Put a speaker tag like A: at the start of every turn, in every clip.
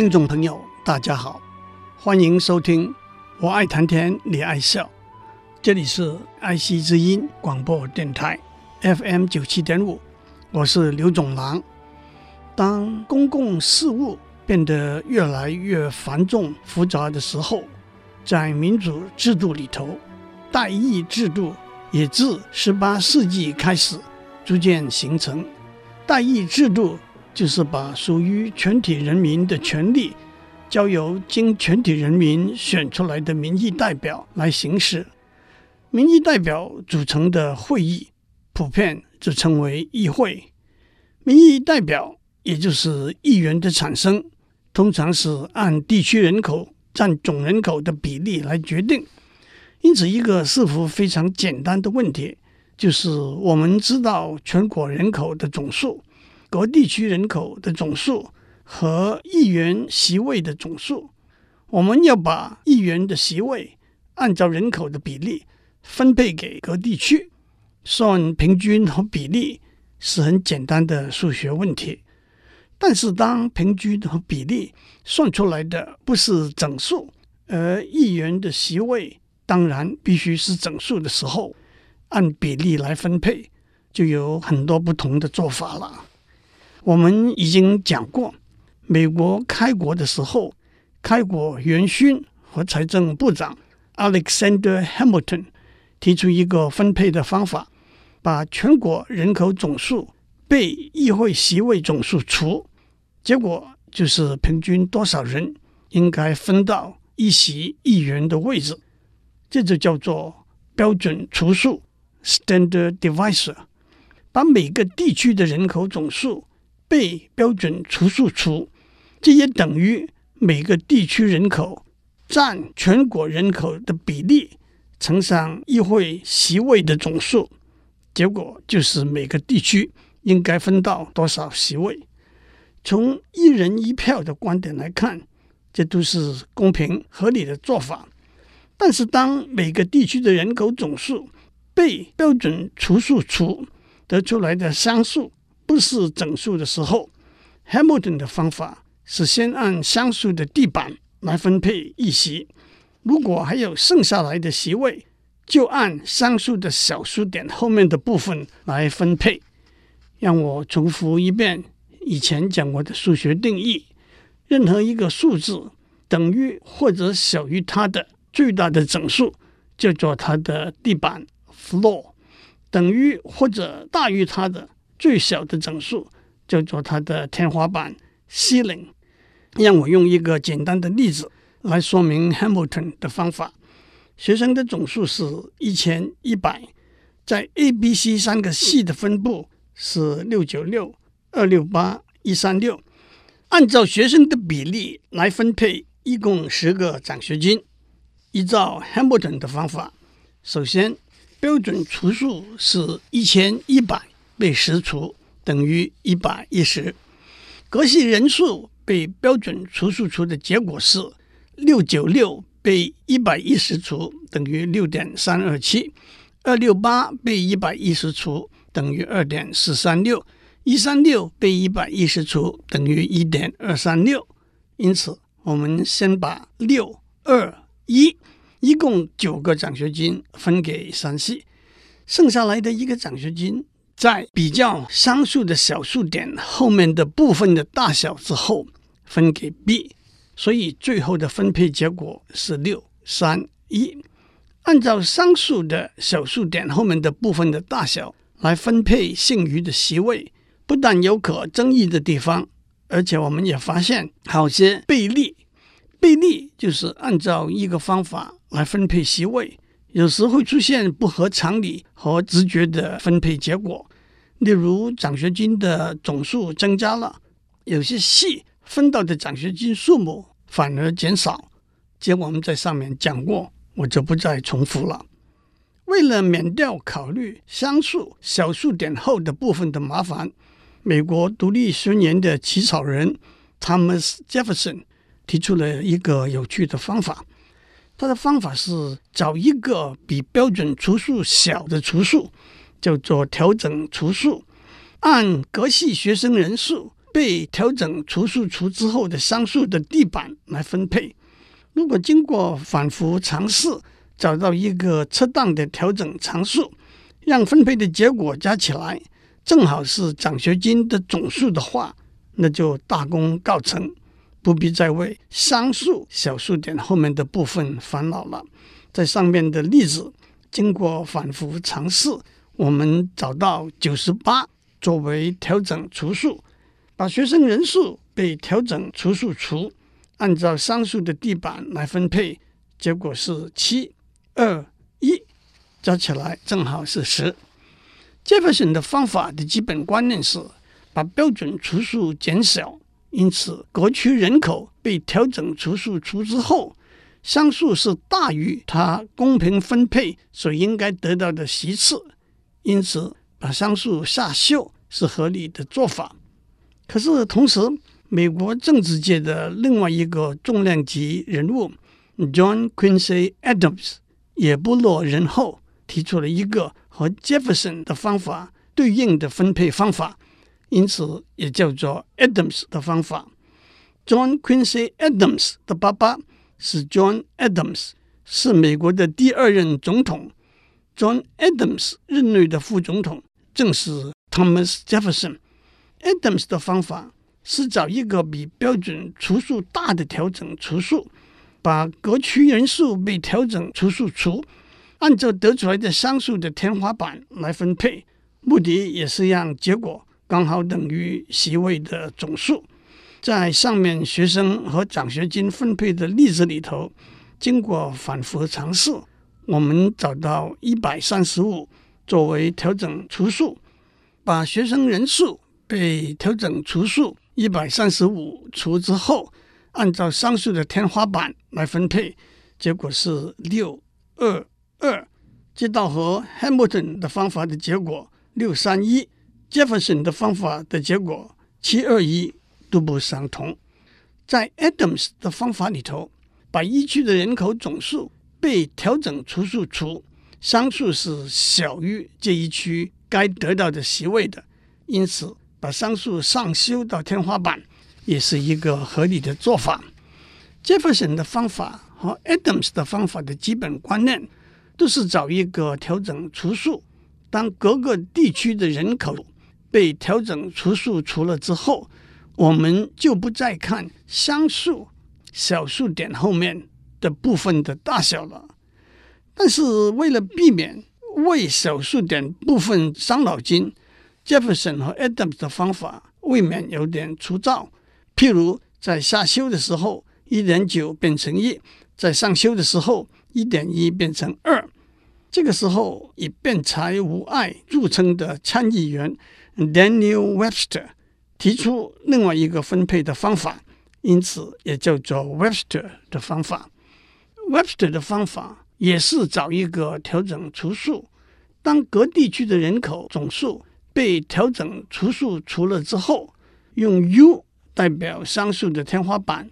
A: 听众朋友，大家好，欢迎收听。我爱谈天，你爱笑。这里是爱惜之音广播电台 FM 九七点五，我是刘总郎。当公共事务变得越来越繁重复杂的时候，在民主制度里头，代议制度也自十八世纪开始逐渐形成。代议制度。就是把属于全体人民的权利交由经全体人民选出来的民意代表来行使。民意代表组成的会议，普遍就称为议会。民意代表也就是议员的产生，通常是按地区人口占总人口的比例来决定。因此，一个似乎非常简单的问题，就是我们知道全国人口的总数。各地区人口的总数和议员席位的总数，我们要把议员的席位按照人口的比例分配给各地区，算平均和比例是很简单的数学问题。但是，当平均和比例算出来的不是整数，而议员的席位当然必须是整数的时候，按比例来分配，就有很多不同的做法了。我们已经讲过，美国开国的时候，开国元勋和财政部长 Alexander Hamilton 提出一个分配的方法，把全国人口总数被议会席位总数除，结果就是平均多少人应该分到一席议员的位置，这就叫做标准除数 （Standard Divisor），把每个地区的人口总数。被标准除数除，这也等于每个地区人口占全国人口的比例乘上议会席位的总数，结果就是每个地区应该分到多少席位。从一人一票的观点来看，这都是公平合理的做法。但是，当每个地区的人口总数被标准除数除得出来的商数，不是整数的时候，Hamilton 的方法是先按双数的地板来分配一席，如果还有剩下来的席位，就按双数的小数点后面的部分来分配。让我重复一遍以前讲过的数学定义：任何一个数字等于或者小于它的最大的整数，叫做它的地板 （floor）；等于或者大于它的。最小的整数叫做它的天花板 （ceiling）。让我用一个简单的例子来说明 Hamilton 的方法。学生的总数是一千一百，在 A、B、C 三个系的分布是六九六、二六八、一三六。按照学生的比例来分配，一共十个奖学金。依照 Hamilton 的方法，首先标准除数是一千一百。被十除等于一百一十，各系人数被标准除数除的结果是六九六被一百一十除等于六点三二七，二六八被一百一十除等于二点四三六，一三六被一百一十除等于一点二三六。因此，我们先把六二一一共九个奖学金分给三系，剩下来的一个奖学金。在比较商数的小数点后面的部分的大小之后，分给 B，所以最后的分配结果是六三一。按照商数的小数点后面的部分的大小来分配剩余的席位，不但有可争议的地方，而且我们也发现好些背离。背离就是按照一个方法来分配席位，有时会出现不合常理和直觉的分配结果。例如，奖学金的总数增加了，有些系分到的奖学金数目反而减少，这我们在上面讲过，我就不再重复了。为了免掉考虑双数小数点后的部分的麻烦，美国独立宣言的起草人 Thomas Jefferson 提出了一个有趣的方法。他的方法是找一个比标准除数小的除数，叫做调整除数，按各系学生人数被调整除数除之后的商数的地板来分配。如果经过反复尝试，找到一个适当的调整常数，让分配的结果加起来正好是奖学金的总数的话，那就大功告成，不必再为商数小数点后面的部分烦恼了。在上面的例子，经过反复尝试，我们找到九十八作为调整除数，把学生人数被调整除数除，按照商数的地板来分配，结果是七。二一加起来正好是十。杰弗逊的方法的基本观念是把标准除数减小，因此各区人口被调整除数除之后，商数是大于它公平分配所应该得到的席次，因此把商数下修是合理的做法。可是同时，美国政治界的另外一个重量级人物 John Quincy Adams。也不落人后，提出了一个和 Jefferson 的方法对应的分配方法，因此也叫做 Adams 的方法。John Quincy Adams 的爸爸是 John Adams，是美国的第二任总统。John Adams 任内的副总统正是 Thomas Jefferson。Adams 的方法是找一个比标准除数大的调整除数。把各区人数被调整除数除，按照得出来的商数的天花板来分配，目的也是让结果刚好等于席位的总数。在上面学生和奖学金分配的例子里头，经过反复尝试，我们找到一百三十五作为调整除数，把学生人数被调整除数一百三十五除之后。按照商数的天花板来分配，结果是六二二，这道和 Hamilton 的方法的结果六三一，Jefferson 的方法的结果七二一都不相同。在 Adams 的方法里头，把一区的人口总数被调整除数除，商数是小于这一区该得到的席位的，因此把商数上修到天花板。也是一个合理的做法。Jefferson 的方法和 Adams 的方法的基本观念都是找一个调整除数。当各个地区的人口被调整除数除了之后，我们就不再看商数小数点后面的部分的大小了。但是为了避免为小数点部分伤脑筋，Jefferson 和 Adams 的方法未免有点粗糙。譬如在下修的时候，一点九变成一；在上修的时候，一点一变成二。这个时候，以辩才无碍著称的参议员 Daniel Webster 提出另外一个分配的方法，因此也叫做 Webster 的方法。Webster 的方法也是找一个调整除数，当各地区的人口总数被调整除数除了之后，用 U。代表商数的天花板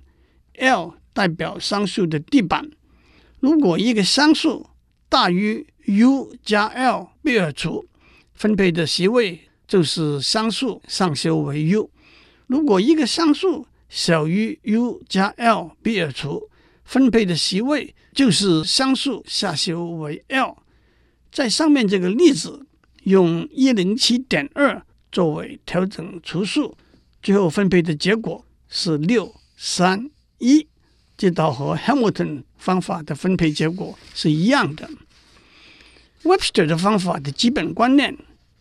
A: ，L 代表商数的地板。如果一个商数大于 U 加 L 被二除，分配的席位就是商数上修为 U；如果一个商数小于 U 加 L 被二除，分配的席位就是商数下修为 L。在上面这个例子，用一零七点二作为调整除数。最后分配的结果是六三一，这道和 Hamilton 方法的分配结果是一样的。Webster 的方法的基本观念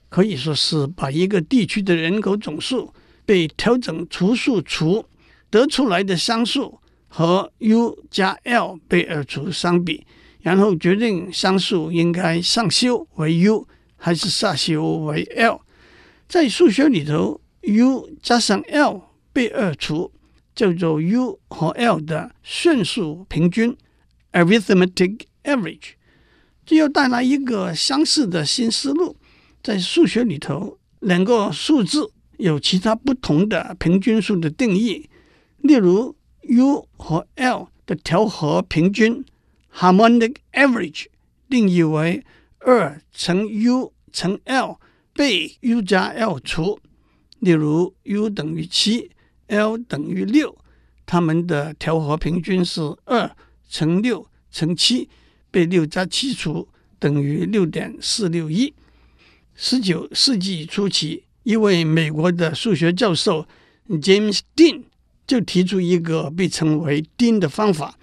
A: 可以说是把一个地区的人口总数被调整除数除得出来的商数和 U 加 L 被二除相比，然后决定商数应该上修为 U 还是下修为 L。在数学里头。U 加上 L 被二除，叫做 U 和 L 的算术平均 （arithmetic average），这又带来一个相似的新思路。在数学里头，两个数字有其他不同的平均数的定义，例如 U 和 L 的调和平均 （harmonic average） 定义为二乘 U 乘 L 被 U 加 L 除。例如，U 等于七，L 等于六，它们的调和平均是二乘六乘七被六加七除，等于六点四六一。十九世纪初期，一位美国的数学教授 James Dean 就提出一个被称为 Dean 的方法。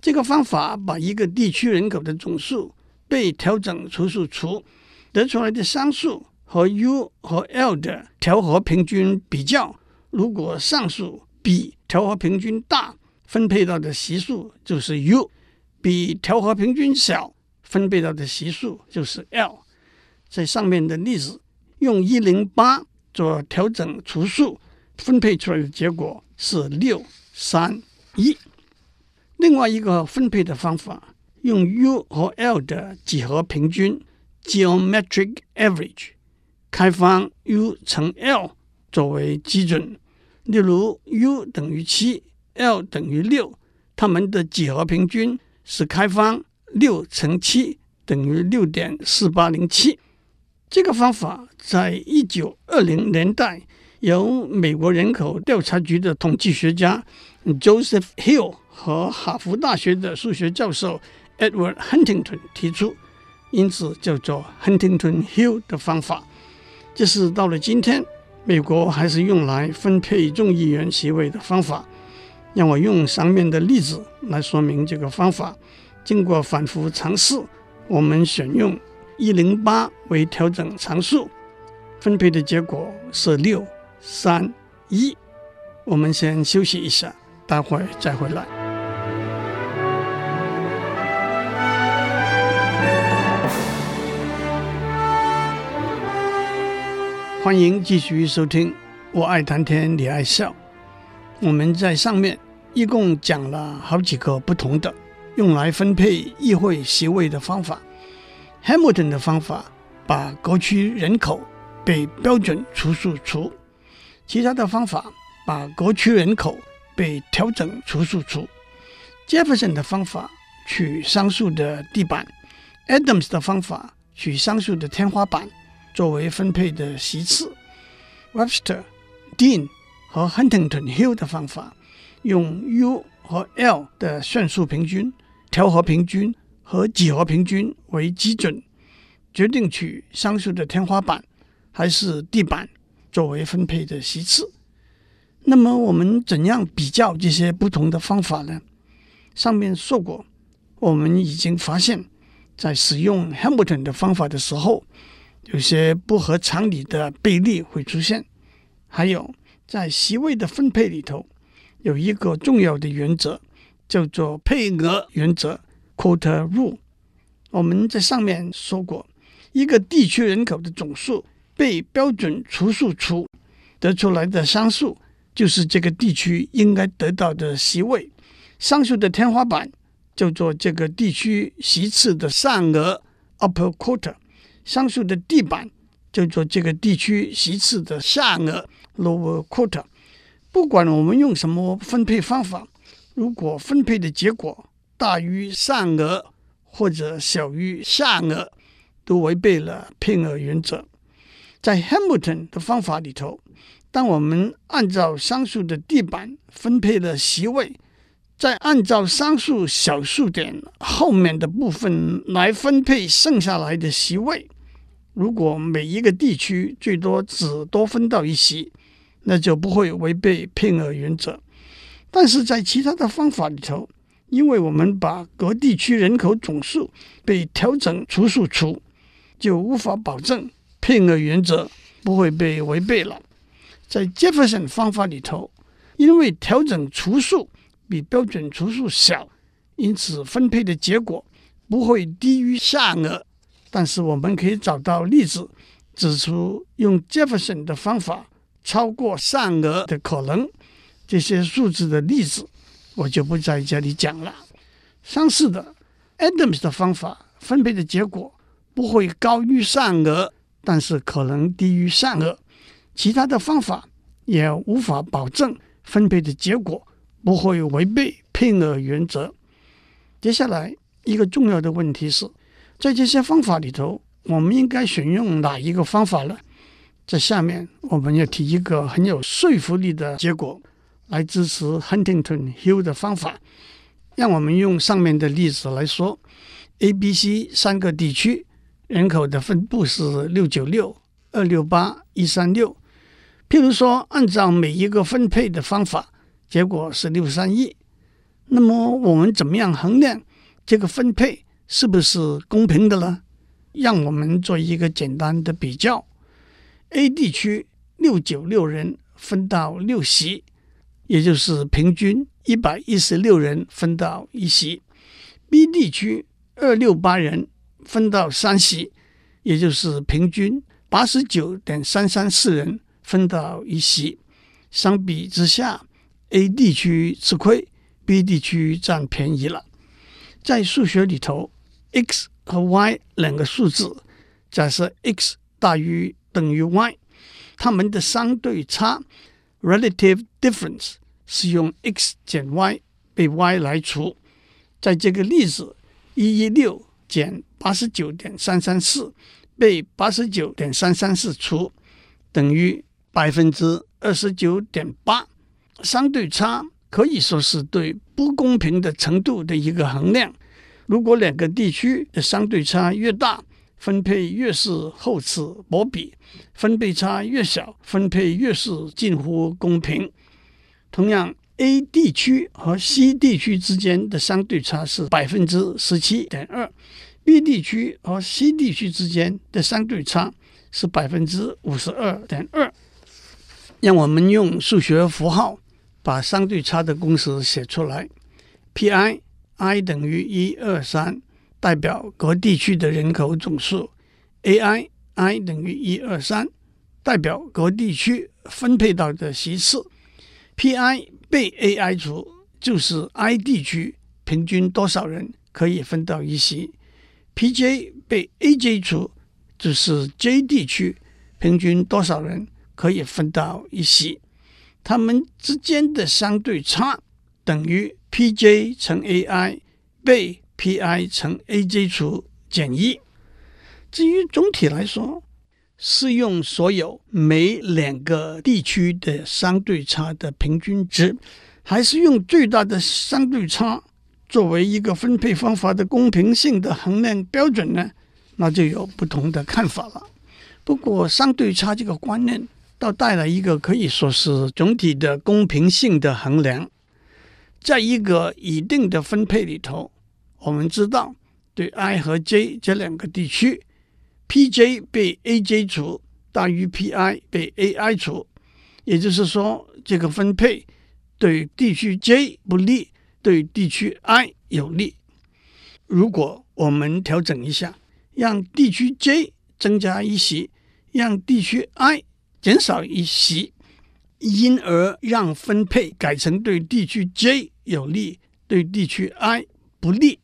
A: 这个方法把一个地区人口的总数被调整除数除得出来的商数。和 U 和 L 的调和平均比较，如果上数比调和平均大，分配到的系数就是 U；比调和平均小，分配到的系数就是 L。在上面的例子，用一零八做调整除数，分配出来的结果是六三一。另外一个分配的方法，用 U 和 L 的几何平均 （Geometric Average）。开方 U 乘 L 作为基准，例如 U 等于七，L 等于六，它们的几何平均是开方六乘七等于六点四八零七。这个方法在一九二零年代由美国人口调查局的统计学家 Joseph Hill 和哈佛大学的数学教授 Edward Huntington 提出，因此叫做 Huntington-Hill 的方法。这是到了今天，美国还是用来分配众议员席位的方法。让我用上面的例子来说明这个方法。经过反复尝试，我们选用一零八为调整常数，分配的结果是六三一。我们先休息一下，待会再回来。欢迎继续收听，我爱谈天，你爱笑。我们在上面一共讲了好几个不同的用来分配议会席位的方法。Hamilton 的方法把各区人口被标准除数除，其他的方法把各区人口被调整除数除。Jefferson 的方法取商数的地板，Adams 的方法取商数的天花板。作为分配的席次，Webster、Dean 和 Huntington-Hill 的方法，用 U 和 L 的算术平均、调和平均和几何平均为基准，决定取上述的天花板还是地板作为分配的席次。那么我们怎样比较这些不同的方法呢？上面说过，我们已经发现，在使用 Hamilton 的方法的时候，有些不合常理的倍率会出现，还有在席位的分配里头，有一个重要的原则，叫做配额原则 （quota rule）。我们在上面说过，一个地区人口的总数被标准除数除得出来的商数，就是这个地区应该得到的席位。商数的天花板叫做这个地区席次的上额 （upper quota）。商数的地板叫做这个地区席次的下额 （lower quota）。不管我们用什么分配方法，如果分配的结果大于上额或者小于下额，都违背了配额原则。在 Hamilton 的方法里头，当我们按照商数的地板分配了席位，再按照商数小数点后面的部分来分配剩下来的席位。如果每一个地区最多只多分到一席，那就不会违背配额原则。但是在其他的方法里头，因为我们把各地区人口总数被调整除数除，就无法保证配额原则不会被违背了。在 Jefferson 方法里头，因为调整除数比标准除数小，因此分配的结果不会低于下额。但是我们可以找到例子，指出用 Jefferson 的方法超过上额的可能。这些数字的例子，我就不在这里讲了。相似的，Adams 的方法分配的结果不会高于善恶，但是可能低于善恶。其他的方法也无法保证分配的结果不会违背配额原则。接下来一个重要的问题是，在这些方法里头，我们应该选用哪一个方法呢？在下面我们要提一个很有说服力的结果来支持 Huntington Hill 的方法。让我们用上面的例子来说：A、B、C 三个地区人口的分布是六九六、二六八、一三六。譬如说，按照每一个分配的方法，结果是六三一。那么，我们怎么样衡量这个分配是不是公平的呢？让我们做一个简单的比较。A 地区六九六人分到六席，也就是平均一百一十六人分到一席；B 地区二六八人分到三席，也就是平均八十九点三三四人分到一席。相比之下，A 地区吃亏，B 地区占便宜了。在数学里头，x 和 y 两个数字，假设 x 大于等于 y，它们的相对差 （relative difference） 是用 x 减 y 被 y 来除。在这个例子，一一六减八十九点三三四被八十九点三三四除，等于百分之二十九点八。相对差可以说是对不公平的程度的一个衡量。如果两个地区的相对差越大，分配越是厚此薄彼，分配差越小，分配越是近乎公平。同样，A 地区和 C 地区之间的相对差是百分之十七点二，B 地区和 C 地区之间的相对差是百分之五十二点二。让我们用数学符号把相对差的公式写出来：Pi i 等于一二三。代表各地区的人口总数，AI i 等于一二三，代表各地区分配到的席次，Pi 被 AI 除就是 i 地区平均多少人可以分到一席，Pj 被 AJ 除就是 j 地区平均多少人可以分到一席，它们之间的相对差等于 Pj 乘 AI 被 Pi 乘 AJ 除减一。至于总体来说，是用所有每两个地区的相对差的平均值，还是用最大的相对差作为一个分配方法的公平性的衡量标准呢？那就有不同的看法了。不过，相对差这个观念倒带来一个可以说是总体的公平性的衡量，在一个一定的分配里头。我们知道，对 i 和 j 这两个地区，pj 被 aj 除大于 pi 被 ai 除，也就是说，这个分配对地区 j 不利，对地区 i 有利。如果我们调整一下，让地区 j 增加一席，让地区 i 减少一席，因而让分配改成对地区 j 有利，对地区 i 不利。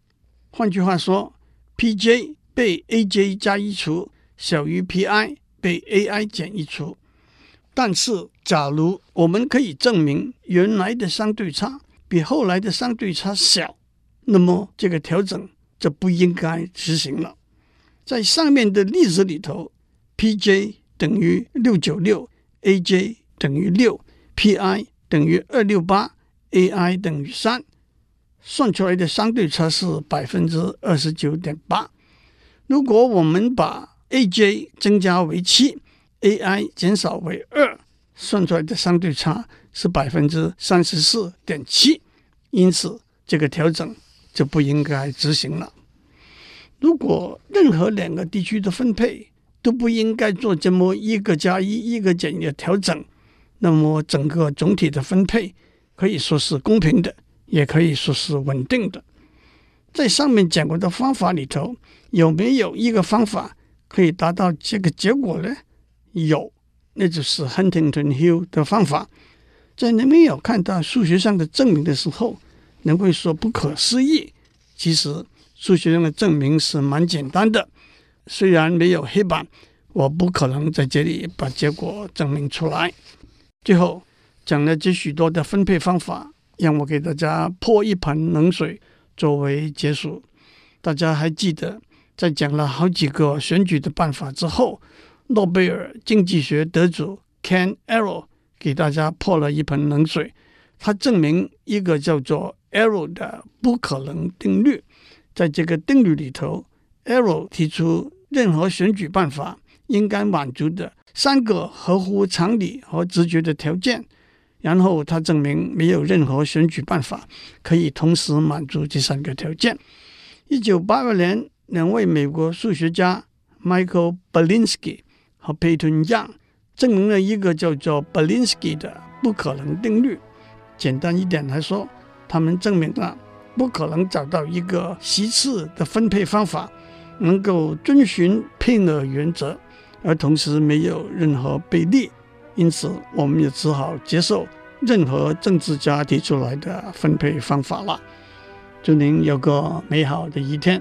A: 换句话说，Pj 被 Aj 加一除小于 Pi 被 Ai 减一除。但是，假如我们可以证明原来的相对差比后来的相对差小，那么这个调整就不应该执行了。在上面的例子里头，Pj 等于六九六，Aj 等于六，Pi 等于二六八，Ai 等于三。算出来的相对差是百分之二十九点八。如果我们把 AJ 增加为七，AI 减少为二，算出来的相对差是百分之三十四点七。因此，这个调整就不应该执行了。如果任何两个地区的分配都不应该做这么一个加一、一个减一的调整，那么整个总体的分配可以说是公平的。也可以说是稳定的。在上面讲过的方法里头，有没有一个方法可以达到这个结果呢？有，那就是 Huntington Hill 的方法。在你没有看到数学上的证明的时候，你会说不可思议。其实数学上的证明是蛮简单的，虽然没有黑板，我不可能在这里把结果证明出来。最后讲了这许多的分配方法，让我给大家泼一盆冷水作为结束。大家还记得，在讲了好几个选举的办法之后，诺贝尔经济学得主 Ken Arrow 给大家泼了一盆冷水。他证明一个叫做 Arrow 的不可能定律。在这个定律里头，Arrow 提出任何选举办法应该满足的三个合乎常理和直觉的条件。然后他证明没有任何选举办法可以同时满足这三个条件。一九八二年，两位美国数学家 Michael Belinsky 和 Peyton Young 证明了一个叫做 Belinsky 的不可能定律。简单一点来说，他们证明了不可能找到一个席次的分配方法能够遵循配额原则，而同时没有任何悖例。因此，我们也只好接受任何政治家提出来的分配方法了。祝您有个美好的一天，